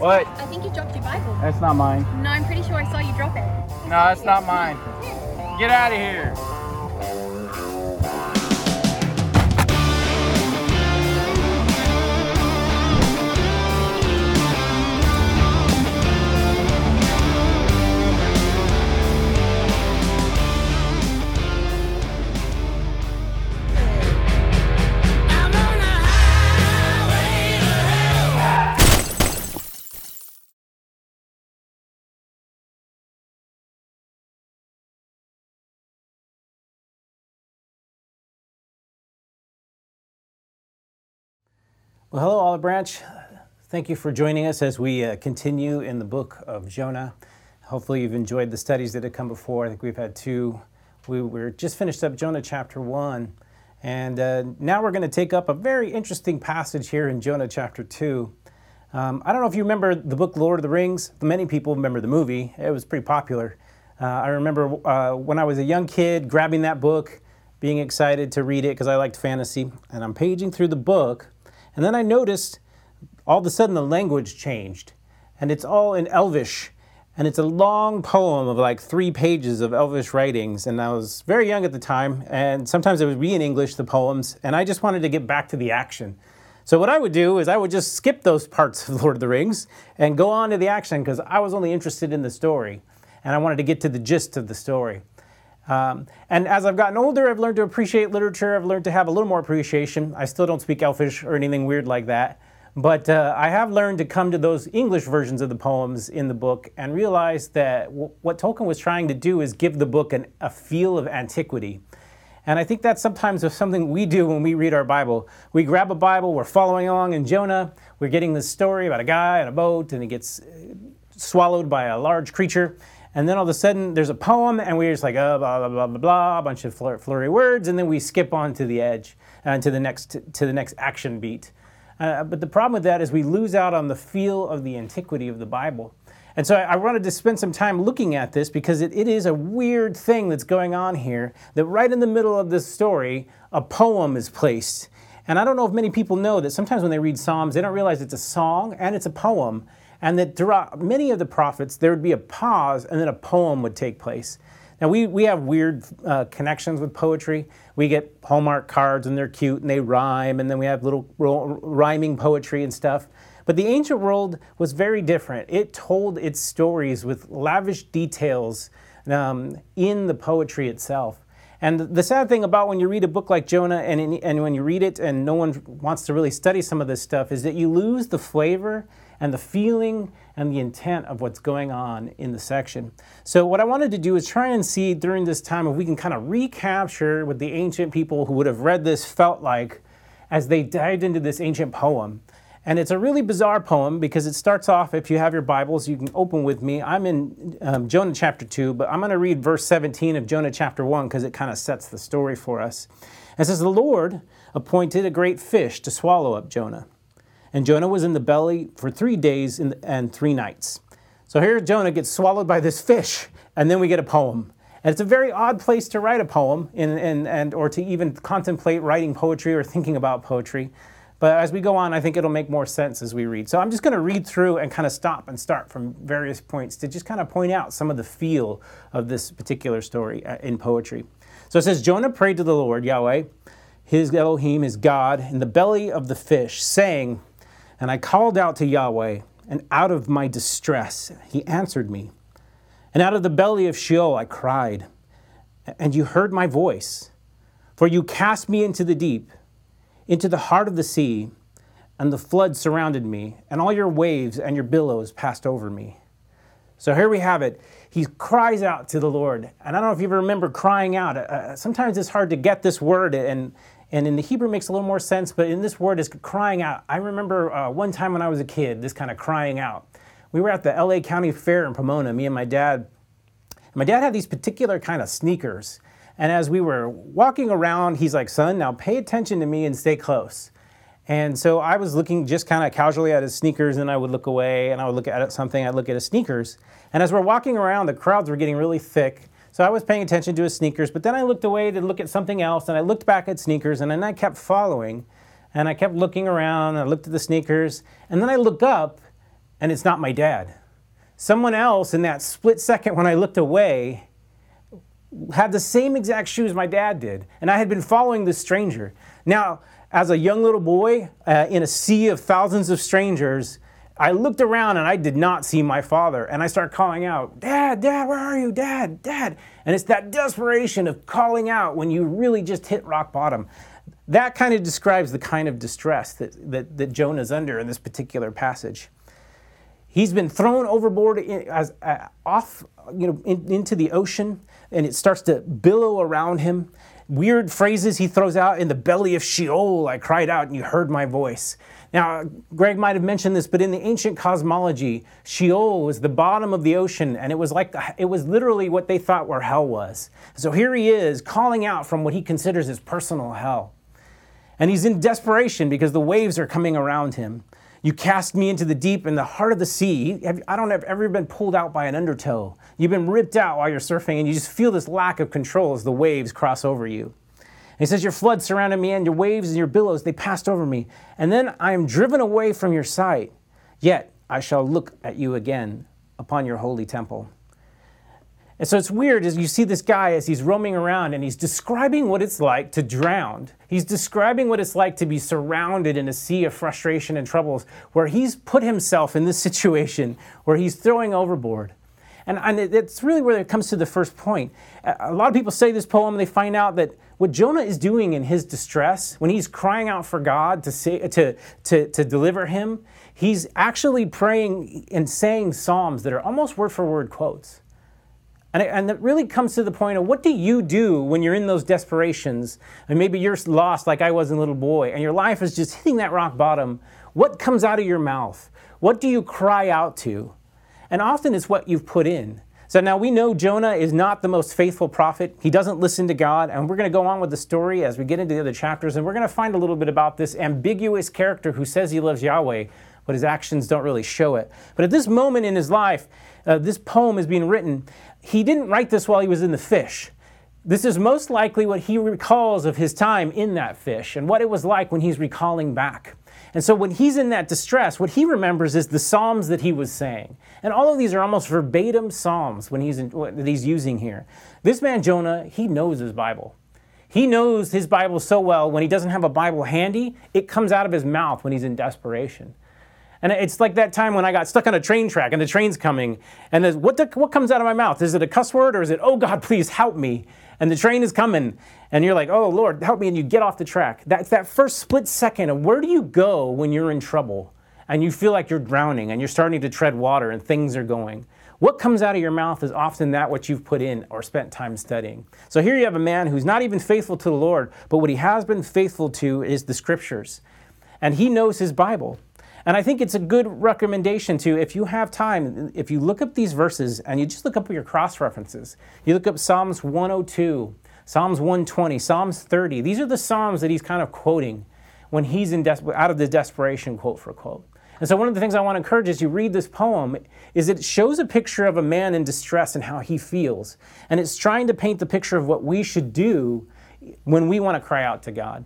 What? I think you dropped your Bible. That's not mine. No, I'm pretty sure I saw you drop it. No, that's not mine. Get out of here. Well, hello, Olive Branch. Thank you for joining us as we uh, continue in the book of Jonah. Hopefully, you've enjoyed the studies that have come before. I think we've had two. We were just finished up Jonah chapter one, and uh, now we're going to take up a very interesting passage here in Jonah chapter two. Um, I don't know if you remember the book Lord of the Rings. Many people remember the movie, it was pretty popular. Uh, I remember uh, when I was a young kid grabbing that book, being excited to read it because I liked fantasy, and I'm paging through the book and then I noticed all of a sudden the language changed, and it's all in Elvish. And it's a long poem of like three pages of Elvish writings. And I was very young at the time, and sometimes I would read in English the poems, and I just wanted to get back to the action. So, what I would do is I would just skip those parts of Lord of the Rings and go on to the action because I was only interested in the story, and I wanted to get to the gist of the story. Um, and as I've gotten older, I've learned to appreciate literature. I've learned to have a little more appreciation. I still don't speak Elfish or anything weird like that. But uh, I have learned to come to those English versions of the poems in the book and realize that w- what Tolkien was trying to do is give the book an, a feel of antiquity. And I think that's sometimes something we do when we read our Bible. We grab a Bible, we're following along in Jonah, we're getting this story about a guy on a boat and he gets uh, swallowed by a large creature and then all of a sudden there's a poem and we're just like oh, blah blah blah blah blah a bunch of flurry words and then we skip on to the edge uh, to the next to the next action beat. Uh, but the problem with that is we lose out on the feel of the antiquity of the bible. And so I, I wanted to spend some time looking at this because it, it is a weird thing that's going on here that right in the middle of this story a poem is placed. And i don't know if many people know that sometimes when they read psalms they don't realize it's a song and it's a poem and that throughout many of the prophets, there would be a pause and then a poem would take place. Now, we, we have weird uh, connections with poetry. We get Hallmark cards and they're cute and they rhyme, and then we have little rhyming poetry and stuff. But the ancient world was very different. It told its stories with lavish details um, in the poetry itself. And the sad thing about when you read a book like Jonah and, and when you read it and no one wants to really study some of this stuff is that you lose the flavor and the feeling and the intent of what's going on in the section. So, what I wanted to do is try and see during this time if we can kind of recapture what the ancient people who would have read this felt like as they dived into this ancient poem. And it's a really bizarre poem because it starts off, if you have your Bibles, you can open with me. I'm in um, Jonah chapter 2, but I'm going to read verse 17 of Jonah chapter 1 because it kind of sets the story for us. It says, The Lord appointed a great fish to swallow up Jonah. And Jonah was in the belly for three days and three nights. So here Jonah gets swallowed by this fish, and then we get a poem. And it's a very odd place to write a poem in, in, and, or to even contemplate writing poetry or thinking about poetry. But as we go on, I think it'll make more sense as we read. So I'm just going to read through and kind of stop and start from various points to just kind of point out some of the feel of this particular story uh, in poetry. So it says Jonah prayed to the Lord, Yahweh, his Elohim, his God, in the belly of the fish, saying, and I called out to Yahweh, and out of my distress, he answered me. And out of the belly of Sheol I cried, and you heard my voice. For you cast me into the deep, into the heart of the sea, and the flood surrounded me, and all your waves and your billows passed over me. So here we have it. He cries out to the Lord. And I don't know if you remember crying out. Uh, sometimes it's hard to get this word, and, and in the Hebrew makes a little more sense, but in this word is crying out. I remember uh, one time when I was a kid, this kind of crying out. We were at the LA County Fair in Pomona, me and my dad. My dad had these particular kind of sneakers. And as we were walking around, he's like, son, now pay attention to me and stay close. And so I was looking just kind of casually at his sneakers, and I would look away, and I would look at something, I'd look at his sneakers. And as we're walking around, the crowds were getting really thick. So I was paying attention to his sneakers, but then I looked away to look at something else, and I looked back at sneakers, and then I kept following, and I kept looking around, I looked at the sneakers, and then I look up, and it's not my dad. Someone else in that split second when I looked away had the same exact shoes my dad did, and I had been following this stranger. Now, as a young little boy uh, in a sea of thousands of strangers, I looked around and I did not see my father. And I start calling out, Dad, Dad, where are you? Dad, Dad. And it's that desperation of calling out when you really just hit rock bottom. That kind of describes the kind of distress that, that, that Jonah's under in this particular passage. He's been thrown overboard in, as, uh, off, you know, in, into the ocean, and it starts to billow around him. Weird phrases he throws out in the belly of Sheol. I cried out, and you heard my voice. Now, Greg might have mentioned this, but in the ancient cosmology, Sheol was the bottom of the ocean, and it was like it was literally what they thought where hell was. So here he is calling out from what he considers his personal hell. And he's in desperation because the waves are coming around him. You cast me into the deep in the heart of the sea. I don't have ever been pulled out by an undertow. You've been ripped out while you're surfing, and you just feel this lack of control as the waves cross over you. He says, Your flood surrounded me, and your waves and your billows, they passed over me. And then I am driven away from your sight. Yet I shall look at you again upon your holy temple. And so it's weird as you see this guy as he's roaming around and he's describing what it's like to drown. He's describing what it's like to be surrounded in a sea of frustration and troubles, where he's put himself in this situation where he's throwing overboard. And, and it's really where it comes to the first point. A lot of people say this poem, and they find out that what Jonah is doing in his distress, when he's crying out for God to, say, to, to, to deliver him, he's actually praying and saying psalms that are almost word for word quotes. And and really comes to the point of what do you do when you're in those desperations and maybe you're lost like I was in a little boy and your life is just hitting that rock bottom? What comes out of your mouth? What do you cry out to? And often it's what you've put in. So now we know Jonah is not the most faithful prophet. He doesn't listen to God. And we're going to go on with the story as we get into the other chapters. And we're going to find a little bit about this ambiguous character who says he loves Yahweh, but his actions don't really show it. But at this moment in his life, uh, this poem is being written he didn't write this while he was in the fish. This is most likely what he recalls of his time in that fish and what it was like when he's recalling back. And so when he's in that distress, what he remembers is the psalms that he was saying. And all of these are almost verbatim psalms when he's in, that he's using here. This man Jonah, he knows his Bible. He knows his Bible so well when he doesn't have a Bible handy, it comes out of his mouth when he's in desperation. And it's like that time when I got stuck on a train track and the train's coming, and what, the, what comes out of my mouth? Is it a cuss word or is it, oh God, please help me? And the train is coming, and you're like, oh Lord, help me, and you get off the track. That's that first split second of where do you go when you're in trouble and you feel like you're drowning and you're starting to tread water and things are going? What comes out of your mouth is often that what you've put in or spent time studying. So here you have a man who's not even faithful to the Lord, but what he has been faithful to is the scriptures. And he knows his Bible. And I think it's a good recommendation to, if you have time, if you look up these verses and you just look up your cross references, you look up Psalms 102, Psalms 120, Psalms 30. These are the Psalms that he's kind of quoting when he's in des- out of the desperation, quote for quote. And so, one of the things I want to encourage as you read this poem is it shows a picture of a man in distress and how he feels. And it's trying to paint the picture of what we should do when we want to cry out to God.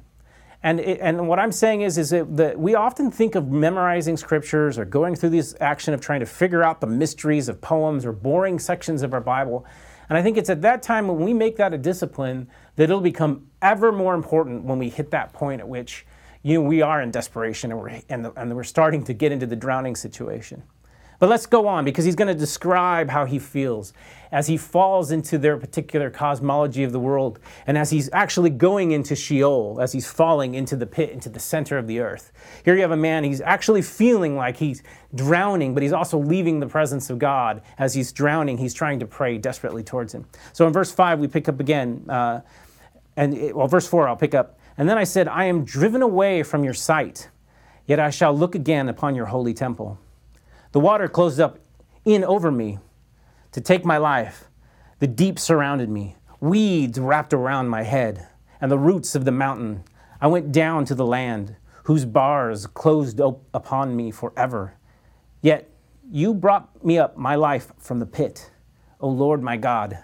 And, it, and what I'm saying is, is that we often think of memorizing scriptures or going through this action of trying to figure out the mysteries of poems or boring sections of our Bible. And I think it's at that time when we make that a discipline that it'll become ever more important when we hit that point at which you know, we are in desperation and we're, and, the, and we're starting to get into the drowning situation. But let's go on because he's going to describe how he feels as he falls into their particular cosmology of the world and as he's actually going into Sheol, as he's falling into the pit, into the center of the earth. Here you have a man, he's actually feeling like he's drowning, but he's also leaving the presence of God. As he's drowning, he's trying to pray desperately towards him. So in verse 5, we pick up again, uh, and it, well, verse 4, I'll pick up. And then I said, I am driven away from your sight, yet I shall look again upon your holy temple. The water closed up in over me to take my life. The deep surrounded me. Weeds wrapped around my head, and the roots of the mountain. I went down to the land, whose bars closed upon me forever. Yet you brought me up my life from the pit, O Lord my God.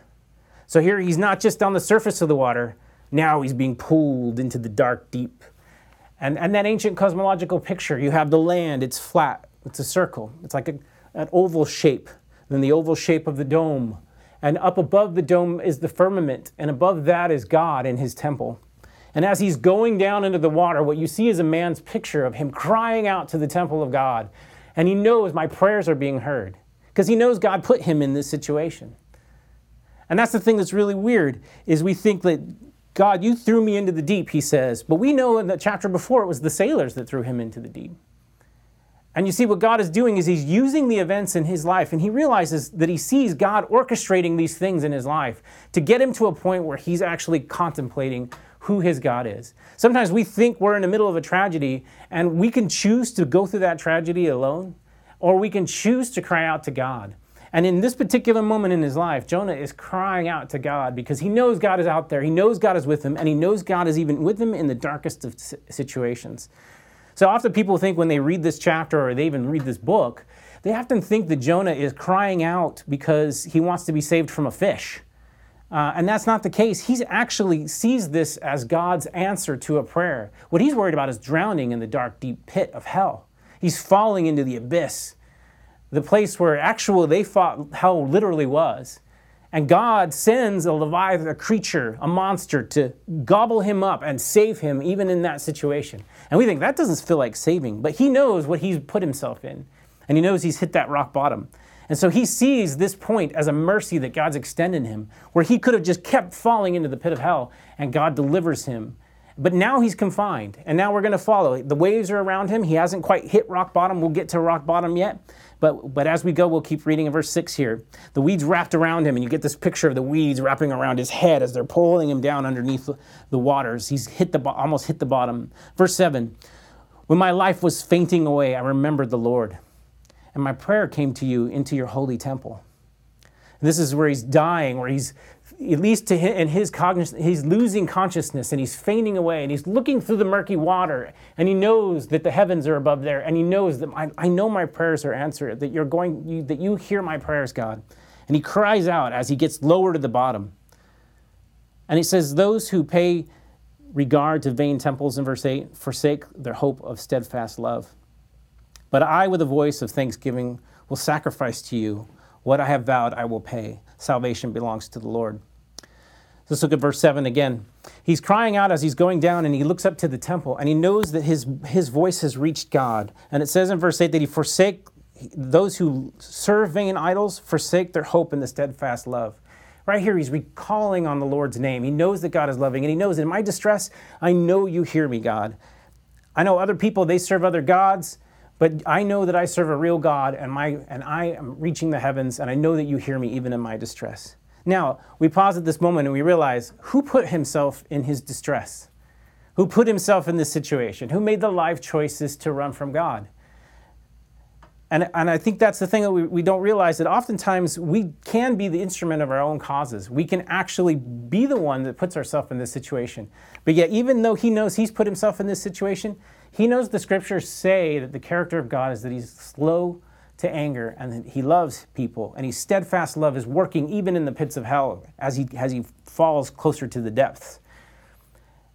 So here he's not just on the surface of the water, now he's being pulled into the dark deep. And, and that ancient cosmological picture, you have the land, it's flat, It's a circle. It's like a, an oval shape, then the oval shape of the dome. And up above the dome is the firmament, and above that is God in his temple. And as he's going down into the water, what you see is a man's picture of him crying out to the temple of God. And he knows my prayers are being heard because he knows God put him in this situation. And that's the thing that's really weird is we think that God, you threw me into the deep, he says. But we know in the chapter before it was the sailors that threw him into the deep. And you see, what God is doing is He's using the events in His life, and He realizes that He sees God orchestrating these things in His life to get Him to a point where He's actually contemplating who His God is. Sometimes we think we're in the middle of a tragedy, and we can choose to go through that tragedy alone, or we can choose to cry out to God. And in this particular moment in his life, Jonah is crying out to God because he knows God is out there. He knows God is with him, and he knows God is even with him in the darkest of situations. So often people think when they read this chapter or they even read this book, they often think that Jonah is crying out because he wants to be saved from a fish. Uh, and that's not the case. He actually sees this as God's answer to a prayer. What he's worried about is drowning in the dark, deep pit of hell. He's falling into the abyss, the place where actually they thought hell literally was. And God sends a Leviathan, a creature, a monster, to gobble him up and save him even in that situation. And we think that doesn't feel like saving, but he knows what he's put himself in. And he knows he's hit that rock bottom. And so he sees this point as a mercy that God's extended him, where he could have just kept falling into the pit of hell, and God delivers him. But now he's confined, and now we're going to follow. The waves are around him. He hasn't quite hit rock bottom. We'll get to rock bottom yet. But, but as we go, we'll keep reading in verse 6 here. The weeds wrapped around him, and you get this picture of the weeds wrapping around his head as they're pulling him down underneath the waters. He's hit the, almost hit the bottom. Verse 7 When my life was fainting away, I remembered the Lord, and my prayer came to you into your holy temple. This is where he's dying, where he's at least to him, and his cognition, he's losing consciousness and he's fainting away and he's looking through the murky water and he knows that the heavens are above there and he knows that I, I know my prayers are answered, that you're going, you, that you hear my prayers, God. And he cries out as he gets lower to the bottom. And he says, Those who pay regard to vain temples in verse 8 forsake their hope of steadfast love. But I, with a voice of thanksgiving, will sacrifice to you what I have vowed I will pay. Salvation belongs to the Lord. Let's look at verse 7 again. He's crying out as he's going down and he looks up to the temple and he knows that his, his voice has reached God. And it says in verse 8 that he forsake those who serve vain idols, forsake their hope in the steadfast love. Right here, he's recalling on the Lord's name. He knows that God is loving and he knows in my distress, I know you hear me, God. I know other people, they serve other gods. But I know that I serve a real God and, my, and I am reaching the heavens, and I know that you hear me even in my distress. Now, we pause at this moment and we realize who put himself in his distress? Who put himself in this situation? Who made the life choices to run from God? And, and I think that's the thing that we, we don't realize that oftentimes we can be the instrument of our own causes. We can actually be the one that puts ourselves in this situation. But yet, even though he knows he's put himself in this situation, he knows the scriptures say that the character of God is that he's slow to anger and he loves people and his steadfast love is working even in the pits of hell as he, as he falls closer to the depths.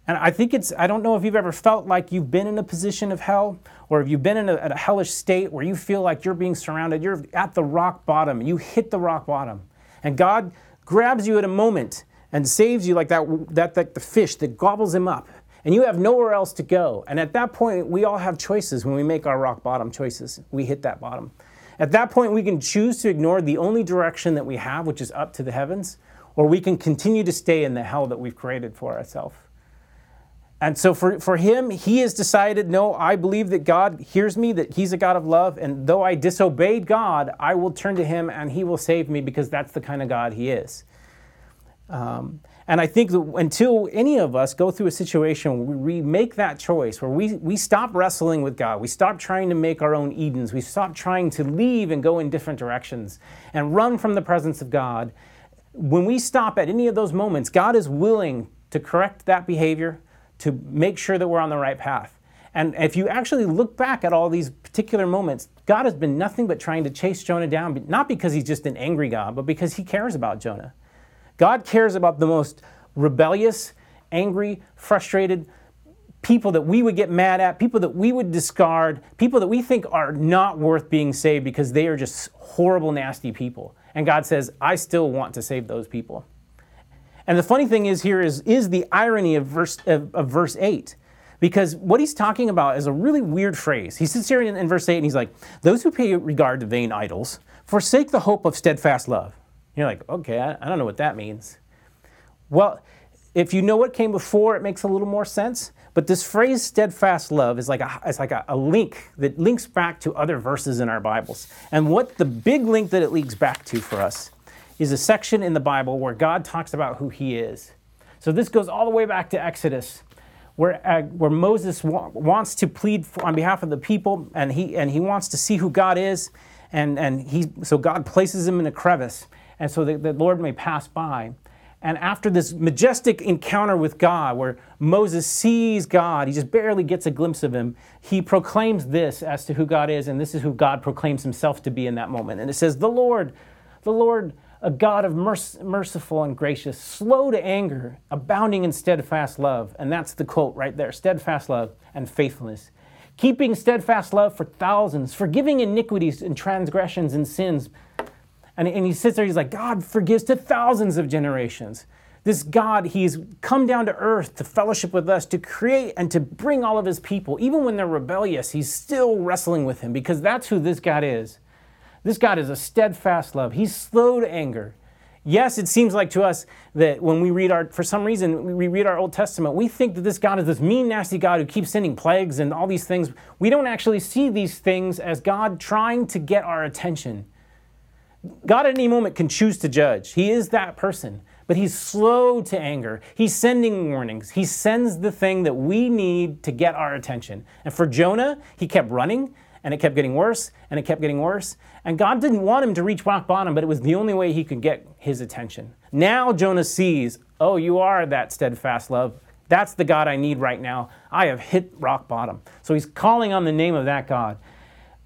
And I think it's, I don't know if you've ever felt like you've been in a position of hell or if you've been in a, a hellish state where you feel like you're being surrounded, you're at the rock bottom, you hit the rock bottom. And God grabs you at a moment and saves you like that, that, the fish that gobbles him up and you have nowhere else to go. And at that point, we all have choices when we make our rock bottom choices. We hit that bottom. At that point, we can choose to ignore the only direction that we have, which is up to the heavens, or we can continue to stay in the hell that we've created for ourselves. And so for, for him, he has decided no, I believe that God hears me, that he's a God of love, and though I disobeyed God, I will turn to him and he will save me because that's the kind of God he is. Um, and I think that until any of us go through a situation where we make that choice, where we, we stop wrestling with God, we stop trying to make our own Edens, we stop trying to leave and go in different directions and run from the presence of God, when we stop at any of those moments, God is willing to correct that behavior, to make sure that we're on the right path. And if you actually look back at all these particular moments, God has been nothing but trying to chase Jonah down, not because he's just an angry God, but because he cares about Jonah. God cares about the most rebellious, angry, frustrated people that we would get mad at, people that we would discard, people that we think are not worth being saved because they are just horrible, nasty people. And God says, I still want to save those people. And the funny thing is here is, is the irony of verse, of, of verse 8. Because what he's talking about is a really weird phrase. He sits here in, in verse 8 and he's like, Those who pay regard to vain idols forsake the hope of steadfast love. You're like, okay, I, don't know what that means. Well, if you know what came before, it makes a little more sense. But this phrase steadfast love is like a, it's like a, a, link that links back to other verses in our Bibles. And what the big link that it links back to for us is a section in the Bible where God talks about who he is. So this goes all the way back to Exodus where, uh, where Moses wa- wants to plead for, on behalf of the people and he, and he wants to see who God is. And, and he, so God places him in a crevice and so that the Lord may pass by. And after this majestic encounter with God, where Moses sees God, he just barely gets a glimpse of him, he proclaims this as to who God is, and this is who God proclaims himself to be in that moment. And it says, The Lord, the Lord, a God of merc- merciful and gracious, slow to anger, abounding in steadfast love. And that's the quote right there steadfast love and faithfulness. Keeping steadfast love for thousands, forgiving iniquities and transgressions and sins and, and he sits there, he's like, God forgives to thousands of generations. This God, he's come down to earth to fellowship with us, to create and to bring all of his people. Even when they're rebellious, he's still wrestling with him because that's who this God is. This God is a steadfast love. He's slow to anger. Yes, it seems like to us that when we read our, for some reason, we read our Old Testament, we think that this God is this mean, nasty God who keeps sending plagues and all these things. We don't actually see these things as God trying to get our attention. God at any moment can choose to judge. He is that person, but He's slow to anger. He's sending warnings. He sends the thing that we need to get our attention. And for Jonah, he kept running, and it kept getting worse, and it kept getting worse. And God didn't want him to reach rock bottom, but it was the only way he could get his attention. Now Jonah sees, oh, you are that steadfast love. That's the God I need right now. I have hit rock bottom. So he's calling on the name of that God.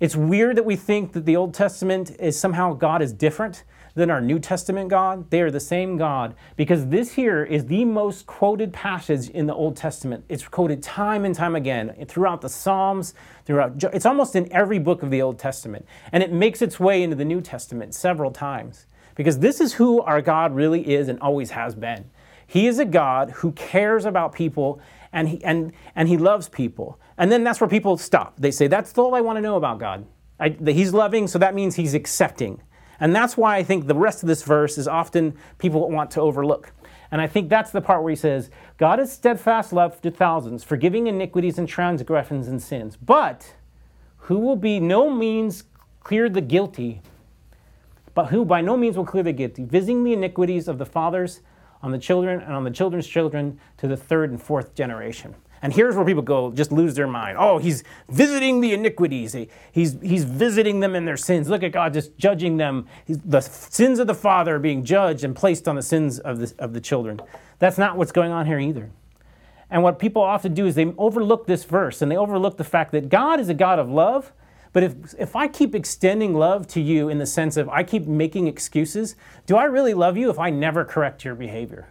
It's weird that we think that the Old Testament is somehow God is different than our New Testament God. They are the same God because this here is the most quoted passage in the Old Testament. It's quoted time and time again throughout the Psalms, throughout it's almost in every book of the Old Testament. And it makes its way into the New Testament several times because this is who our God really is and always has been. He is a God who cares about people and he, and, and he loves people. And then that's where people stop. They say, That's all I want to know about God. I, he's loving, so that means he's accepting. And that's why I think the rest of this verse is often people want to overlook. And I think that's the part where he says, God is steadfast love to thousands, forgiving iniquities and transgressions and sins. But who will be no means clear the guilty, but who by no means will clear the guilty, visiting the iniquities of the fathers on the children and on the children's children to the third and fourth generation. And here's where people go, just lose their mind. Oh, he's visiting the iniquities. He, he's, he's visiting them in their sins. Look at God just judging them. He's, the sins of the father are being judged and placed on the sins of the, of the children. That's not what's going on here either. And what people often do is they overlook this verse and they overlook the fact that God is a God of love, but if, if I keep extending love to you in the sense of I keep making excuses, do I really love you if I never correct your behavior?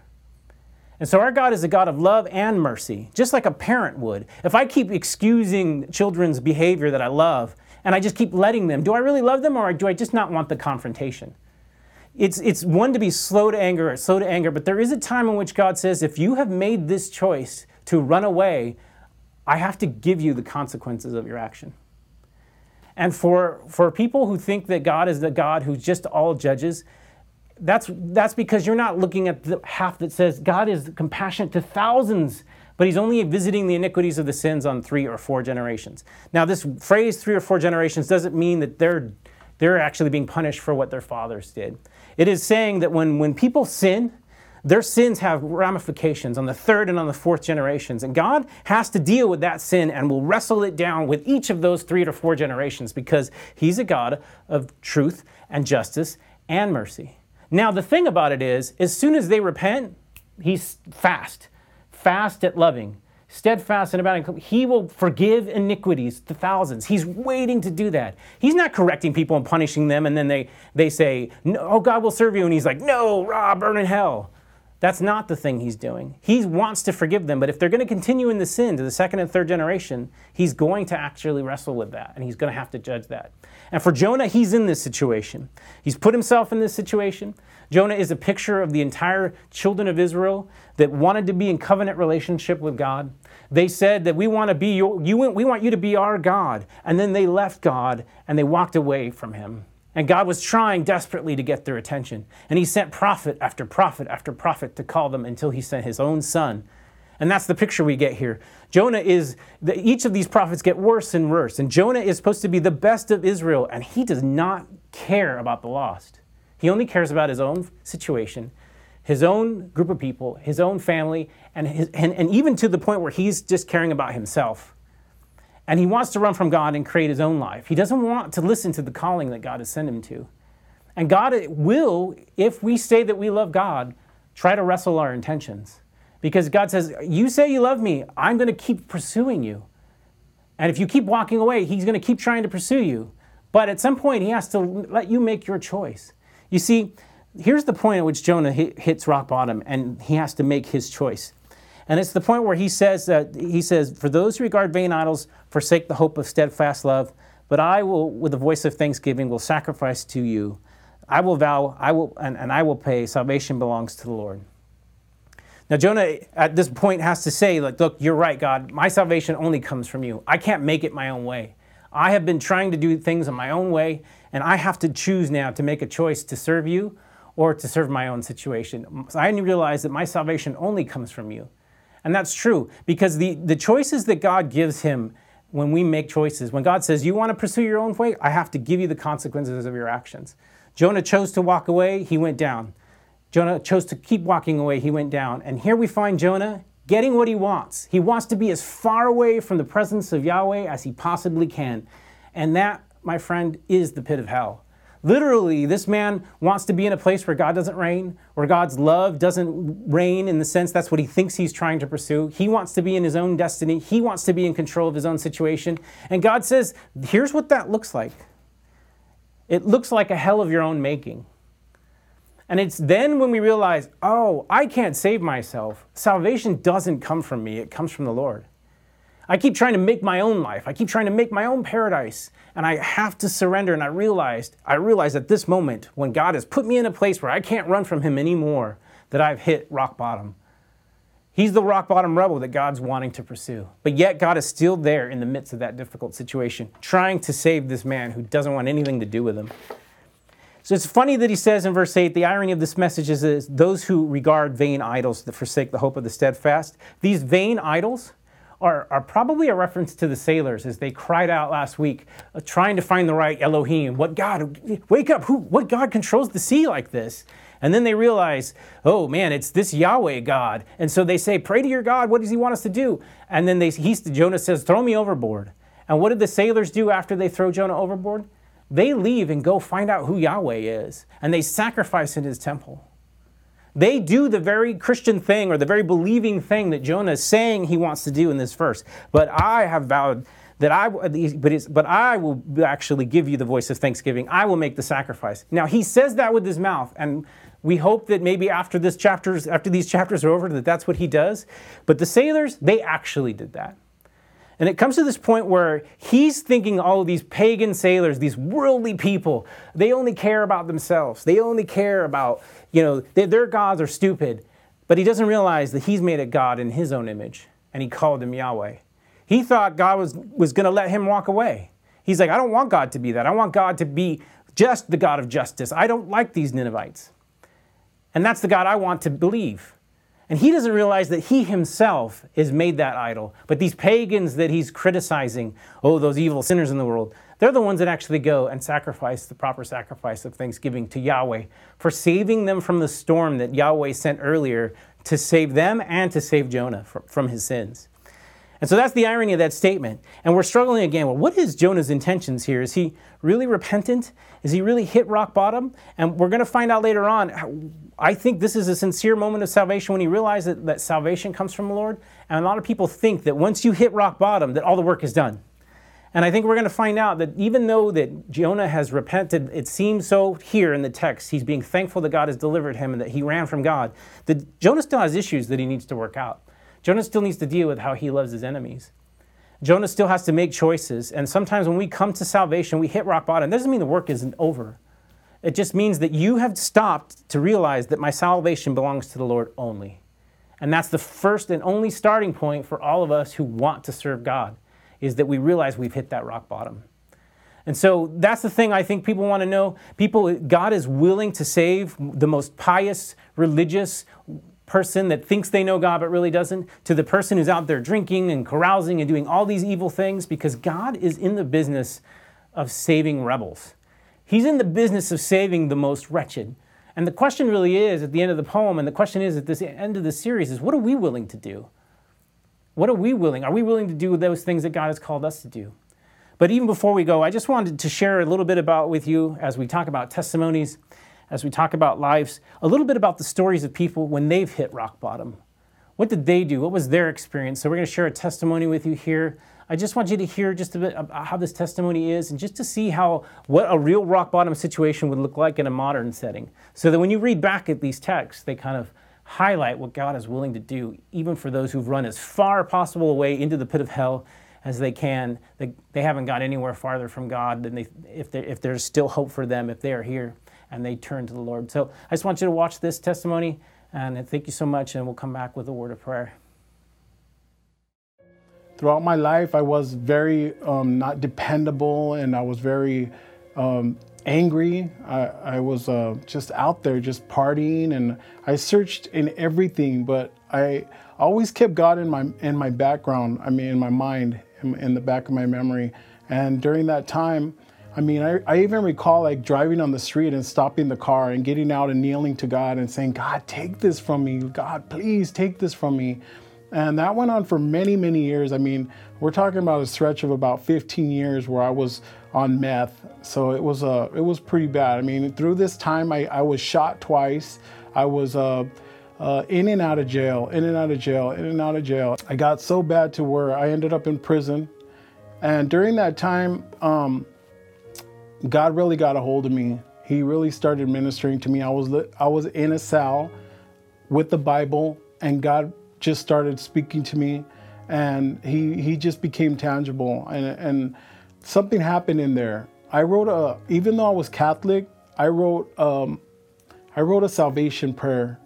And so our God is a God of love and mercy, just like a parent would. If I keep excusing children's behavior that I love and I just keep letting them, do I really love them or do I just not want the confrontation? It's, it's one to be slow to anger or slow to anger, but there is a time in which God says, if you have made this choice to run away, I have to give you the consequences of your action. And for, for people who think that God is the God who just all judges, that's, that's because you're not looking at the half that says God is compassionate to thousands, but he's only visiting the iniquities of the sins on three or four generations. Now, this phrase, three or four generations, doesn't mean that they're, they're actually being punished for what their fathers did. It is saying that when, when people sin, their sins have ramifications on the third and on the fourth generations. And God has to deal with that sin and will wrestle it down with each of those three to four generations because He's a God of truth and justice and mercy. Now, the thing about it is, as soon as they repent, He's fast, fast at loving, steadfast and abounding. He will forgive iniquities to thousands. He's waiting to do that. He's not correcting people and punishing them, and then they, they say, no, Oh, God will serve you. And He's like, No, Rob, burn in hell. That's not the thing he's doing. He wants to forgive them, but if they're going to continue in the sin to the second and third generation, he's going to actually wrestle with that and he's going to have to judge that. And for Jonah, he's in this situation. He's put himself in this situation. Jonah is a picture of the entire children of Israel that wanted to be in covenant relationship with God. They said that we want to be your, you, we want you to be our God. And then they left God and they walked away from him. And God was trying desperately to get their attention. And he sent prophet after prophet after prophet to call them until he sent his own son. And that's the picture we get here. Jonah is, the, each of these prophets get worse and worse. And Jonah is supposed to be the best of Israel, and he does not care about the lost. He only cares about his own situation, his own group of people, his own family, and, his, and, and even to the point where he's just caring about himself and he wants to run from God and create his own life. He doesn't want to listen to the calling that God has sent him to. And God will, if we say that we love God, try to wrestle our intentions. Because God says, You say you love me, I'm going to keep pursuing you. And if you keep walking away, He's going to keep trying to pursue you. But at some point, He has to let you make your choice. You see, here's the point at which Jonah hits rock bottom and he has to make his choice. And it's the point where he says that he says, For those who regard vain idols, forsake the hope of steadfast love, but I will, with the voice of thanksgiving, will sacrifice to you. I will vow, I will, and, and I will pay. Salvation belongs to the Lord. Now, Jonah at this point has to say, like, look, you're right, God. My salvation only comes from you. I can't make it my own way. I have been trying to do things in my own way, and I have to choose now to make a choice to serve you or to serve my own situation. I realize that my salvation only comes from you. And that's true because the, the choices that God gives him when we make choices, when God says, You want to pursue your own way, I have to give you the consequences of your actions. Jonah chose to walk away, he went down. Jonah chose to keep walking away, he went down. And here we find Jonah getting what he wants. He wants to be as far away from the presence of Yahweh as he possibly can. And that, my friend, is the pit of hell. Literally, this man wants to be in a place where God doesn't reign, where God's love doesn't reign in the sense that's what he thinks he's trying to pursue. He wants to be in his own destiny, he wants to be in control of his own situation. And God says, here's what that looks like it looks like a hell of your own making. And it's then when we realize, oh, I can't save myself. Salvation doesn't come from me, it comes from the Lord. I keep trying to make my own life. I keep trying to make my own paradise. And I have to surrender. And I realized, I realized at this moment, when God has put me in a place where I can't run from Him anymore, that I've hit rock bottom. He's the rock bottom rebel that God's wanting to pursue. But yet, God is still there in the midst of that difficult situation, trying to save this man who doesn't want anything to do with him. So it's funny that he says in verse 8 the irony of this message is, is those who regard vain idols that forsake the hope of the steadfast. These vain idols, are, are probably a reference to the sailors as they cried out last week, uh, trying to find the right Elohim. What God, wake up, who, what God controls the sea like this? And then they realize, oh man, it's this Yahweh God. And so they say, pray to your God. What does he want us to do? And then they, he, Jonah says, throw me overboard. And what did the sailors do after they throw Jonah overboard? They leave and go find out who Yahweh is. And they sacrifice in his temple. They do the very Christian thing or the very believing thing that Jonah is saying he wants to do in this verse. But I have vowed that I, but, but I will actually give you the voice of thanksgiving. I will make the sacrifice. Now he says that with his mouth, and we hope that maybe after this chapters, after these chapters are over, that that's what he does. But the sailors, they actually did that. And it comes to this point where he's thinking all of these pagan sailors, these worldly people, they only care about themselves. They only care about, you know, they, their gods are stupid. But he doesn't realize that he's made a God in his own image, and he called him Yahweh. He thought God was, was going to let him walk away. He's like, I don't want God to be that. I want God to be just the God of justice. I don't like these Ninevites. And that's the God I want to believe. And he doesn't realize that he himself is made that idol. But these pagans that he's criticizing, oh, those evil sinners in the world, they're the ones that actually go and sacrifice the proper sacrifice of thanksgiving to Yahweh for saving them from the storm that Yahweh sent earlier to save them and to save Jonah from his sins. And so that's the irony of that statement. And we're struggling again. Well, what is Jonah's intentions here? Is he really repentant? Is he really hit rock bottom? And we're going to find out later on. I think this is a sincere moment of salvation when he realized that, that salvation comes from the Lord. And a lot of people think that once you hit rock bottom, that all the work is done. And I think we're going to find out that even though that Jonah has repented, it seems so here in the text, he's being thankful that God has delivered him and that he ran from God, that Jonah still has issues that he needs to work out. Jonah still needs to deal with how he loves his enemies. Jonah still has to make choices. And sometimes when we come to salvation, we hit rock bottom. That doesn't mean the work isn't over. It just means that you have stopped to realize that my salvation belongs to the Lord only. And that's the first and only starting point for all of us who want to serve God, is that we realize we've hit that rock bottom. And so that's the thing I think people want to know. People, God is willing to save the most pious, religious person that thinks they know God but really doesn't, to the person who's out there drinking and carousing and doing all these evil things, because God is in the business of saving rebels. He's in the business of saving the most wretched. And the question really is at the end of the poem, and the question is at the end of the series, is what are we willing to do? What are we willing? Are we willing to do those things that God has called us to do? But even before we go, I just wanted to share a little bit about with you as we talk about testimonies, as we talk about lives, a little bit about the stories of people when they've hit rock bottom. What did they do? What was their experience? So we're going to share a testimony with you here I just want you to hear just a bit about how this testimony is and just to see how what a real rock bottom situation would look like in a modern setting. So that when you read back at these texts, they kind of highlight what God is willing to do, even for those who've run as far possible away into the pit of hell as they can. They, they haven't got anywhere farther from God than they, if, if there's still hope for them if they are here and they turn to the Lord. So I just want you to watch this testimony and thank you so much, and we'll come back with a word of prayer throughout my life, I was very um, not dependable and I was very um, angry. I, I was uh, just out there, just partying, and I searched in everything, but I always kept God in my in my background. I mean, in my mind, in, in the back of my memory. And during that time, I mean, I, I even recall like driving on the street and stopping the car and getting out and kneeling to God and saying, God, take this from me. God, please take this from me. And that went on for many, many years. I mean, we're talking about a stretch of about 15 years where I was on meth. So it was uh, it was pretty bad. I mean, through this time, I, I was shot twice. I was uh, uh, in and out of jail, in and out of jail, in and out of jail. I got so bad to where I ended up in prison. And during that time, um, God really got a hold of me. He really started ministering to me. I was I was in a cell with the Bible, and God just started speaking to me and he he just became tangible and and something happened in there i wrote a even though i was catholic i wrote um i wrote a salvation prayer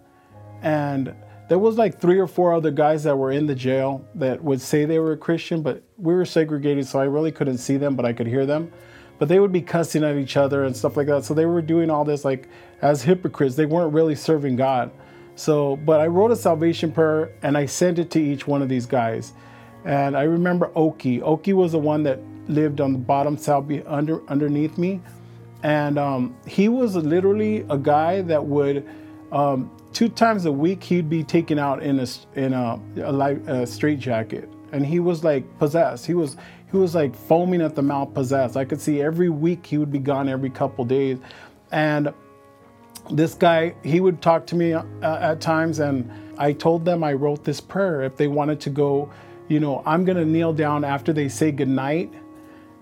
and there was like three or four other guys that were in the jail that would say they were a christian but we were segregated so i really couldn't see them but i could hear them but they would be cussing at each other and stuff like that. So they were doing all this like as hypocrites. They weren't really serving god. So, but I wrote a salvation prayer and I sent it to each one of these guys. And I remember Oki. Oki was the one that lived on the bottom cell under underneath me, and um, he was literally a guy that would um, two times a week he'd be taken out in a in a, a, a straight jacket, and he was like possessed. He was he was like foaming at the mouth, possessed. I could see every week he would be gone every couple days, and this guy, he would talk to me uh, at times, and I told them I wrote this prayer. If they wanted to go, you know, I'm to kneel down after they say goodnight,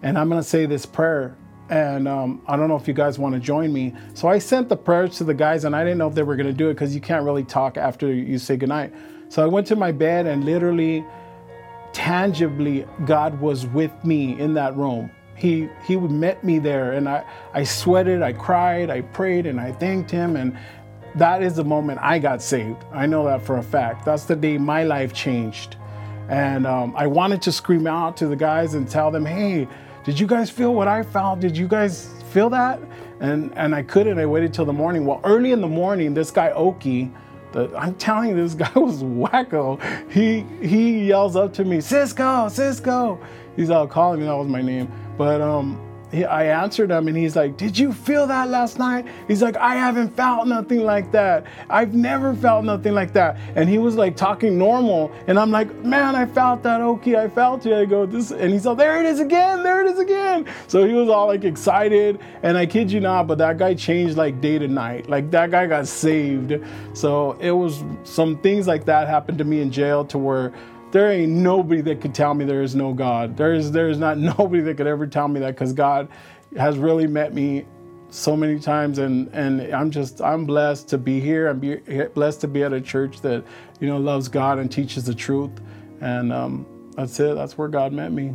and I'm to say this prayer. And um, I don't know if you guys want to join me. So I sent the prayers to the guys, and I didn't know if they were going to do it because you can't really talk after you say goodnight. So I went to my bed, and literally, tangibly, God was with me in that room he he met me there and I, I sweated, I cried, I prayed, and I thanked him. And that is the moment I got saved. I know that for a fact. That's the day my life changed. And um, I wanted to scream out to the guys and tell them, hey, did you guys feel what I felt? Did you guys feel that? And and I couldn't. I waited till the morning. Well, early in the morning, this guy Oki, the, I'm telling you, this guy was wacko. He he yells up to me, Cisco, Cisco. He's out calling me. That was my name. But um, he, I answered him and he's like, Did you feel that last night? He's like, I haven't felt nothing like that. I've never felt nothing like that. And he was like talking normal. And I'm like, Man, I felt that. Okay, I felt it. I go, This. And he's like, There it is again. There it is again. So he was all like excited. And I kid you not, but that guy changed like day to night. Like that guy got saved. So it was some things like that happened to me in jail to where there ain't nobody that could tell me there is no God. There is there is not nobody that could ever tell me that because God has really met me so many times and and I'm just I'm blessed to be here. I'm be, blessed to be at a church that you know loves God and teaches the truth. And um, that's it. That's where God met me.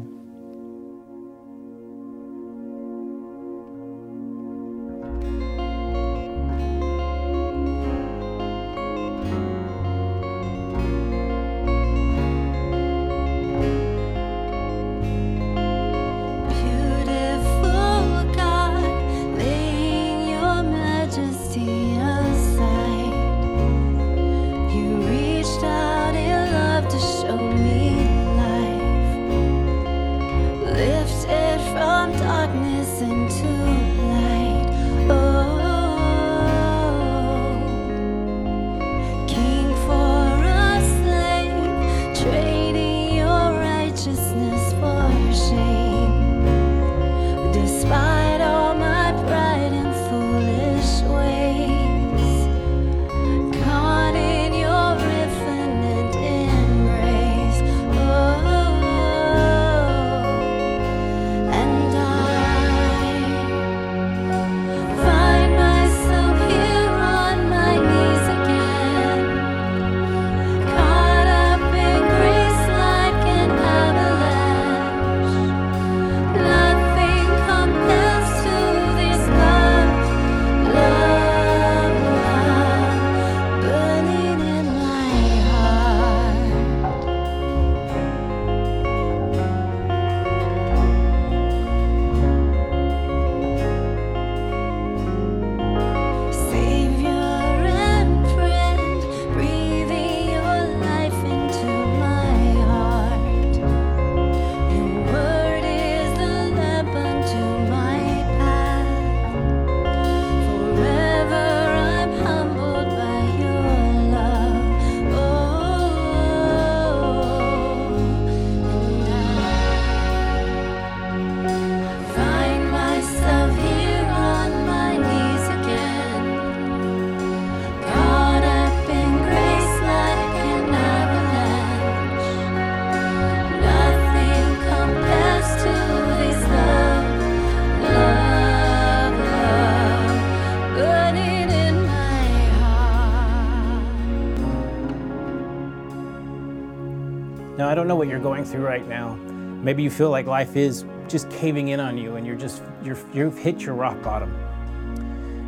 Through right now. Maybe you feel like life is just caving in on you and you're just, you're, you've hit your rock bottom.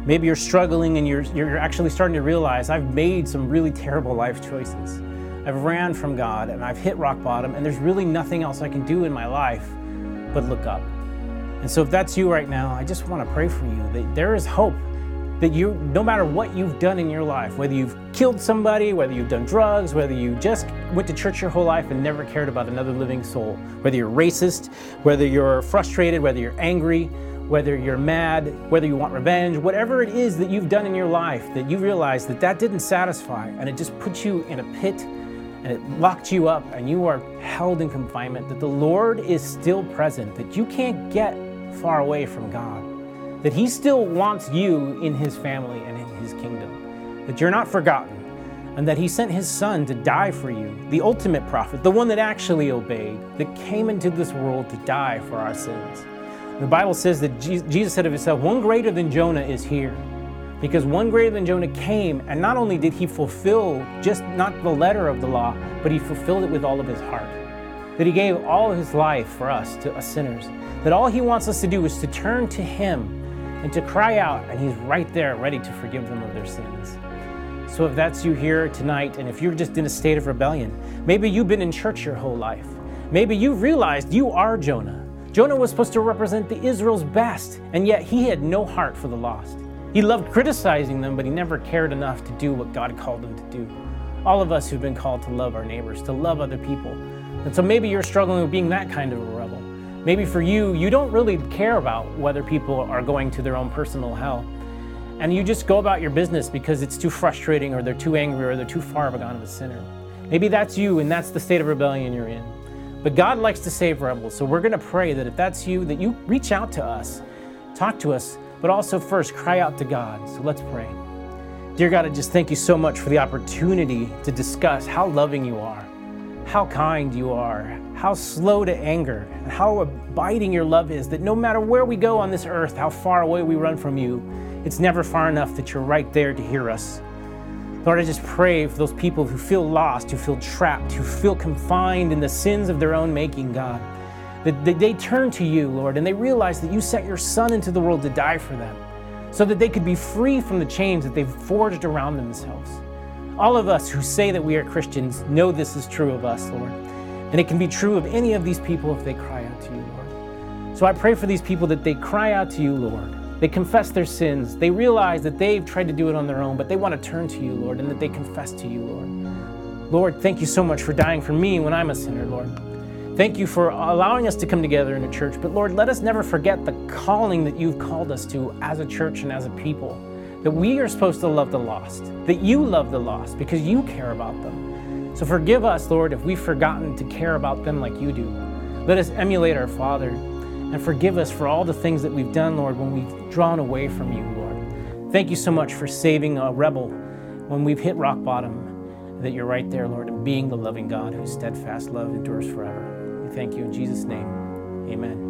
Maybe you're struggling and you're, you're actually starting to realize I've made some really terrible life choices. I've ran from God and I've hit rock bottom and there's really nothing else I can do in my life but look up. And so if that's you right now, I just want to pray for you that there is hope that you no matter what you've done in your life whether you've killed somebody whether you've done drugs whether you just went to church your whole life and never cared about another living soul whether you're racist whether you're frustrated whether you're angry whether you're mad whether you want revenge whatever it is that you've done in your life that you realize that that didn't satisfy and it just put you in a pit and it locked you up and you are held in confinement that the lord is still present that you can't get far away from god that he still wants you in his family and in his kingdom, that you're not forgotten, and that he sent his son to die for you, the ultimate prophet, the one that actually obeyed, that came into this world to die for our sins. The Bible says that Jesus said of himself, One greater than Jonah is here. Because one greater than Jonah came, and not only did he fulfill just not the letter of the law, but he fulfilled it with all of his heart. That he gave all of his life for us, to us sinners. That all he wants us to do is to turn to him and to cry out, and He's right there ready to forgive them of their sins. So if that's you here tonight, and if you're just in a state of rebellion, maybe you've been in church your whole life. Maybe you've realized you are Jonah. Jonah was supposed to represent the Israel's best, and yet he had no heart for the lost. He loved criticizing them, but he never cared enough to do what God called him to do. All of us who've been called to love our neighbors, to love other people. And so maybe you're struggling with being that kind of a. Maybe for you, you don't really care about whether people are going to their own personal hell. And you just go about your business because it's too frustrating or they're too angry or they're too far of a gone of a sinner. Maybe that's you and that's the state of rebellion you're in. But God likes to save rebels. So we're going to pray that if that's you, that you reach out to us, talk to us, but also first cry out to God. So let's pray. Dear God, I just thank you so much for the opportunity to discuss how loving you are, how kind you are, how slow to anger, and how abiding your love is, that no matter where we go on this earth, how far away we run from you, it's never far enough that you're right there to hear us. Lord, I just pray for those people who feel lost, who feel trapped, who feel confined in the sins of their own making, God. That they turn to you, Lord, and they realize that you sent your Son into the world to die for them so that they could be free from the chains that they've forged around themselves. All of us who say that we are Christians know this is true of us, Lord. And it can be true of any of these people if they cry out to you, Lord. So I pray for these people that they cry out to you, Lord. They confess their sins. They realize that they've tried to do it on their own, but they want to turn to you, Lord, and that they confess to you, Lord. Lord, thank you so much for dying for me when I'm a sinner, Lord. Thank you for allowing us to come together in a church. But Lord, let us never forget the calling that you've called us to as a church and as a people. That we are supposed to love the lost, that you love the lost because you care about them. So forgive us, Lord, if we've forgotten to care about them like you do. Let us emulate our Father and forgive us for all the things that we've done, Lord, when we've drawn away from you, Lord. Thank you so much for saving a rebel when we've hit rock bottom, that you're right there, Lord, and being the loving God whose steadfast love endures forever. We thank you in Jesus' name. Amen.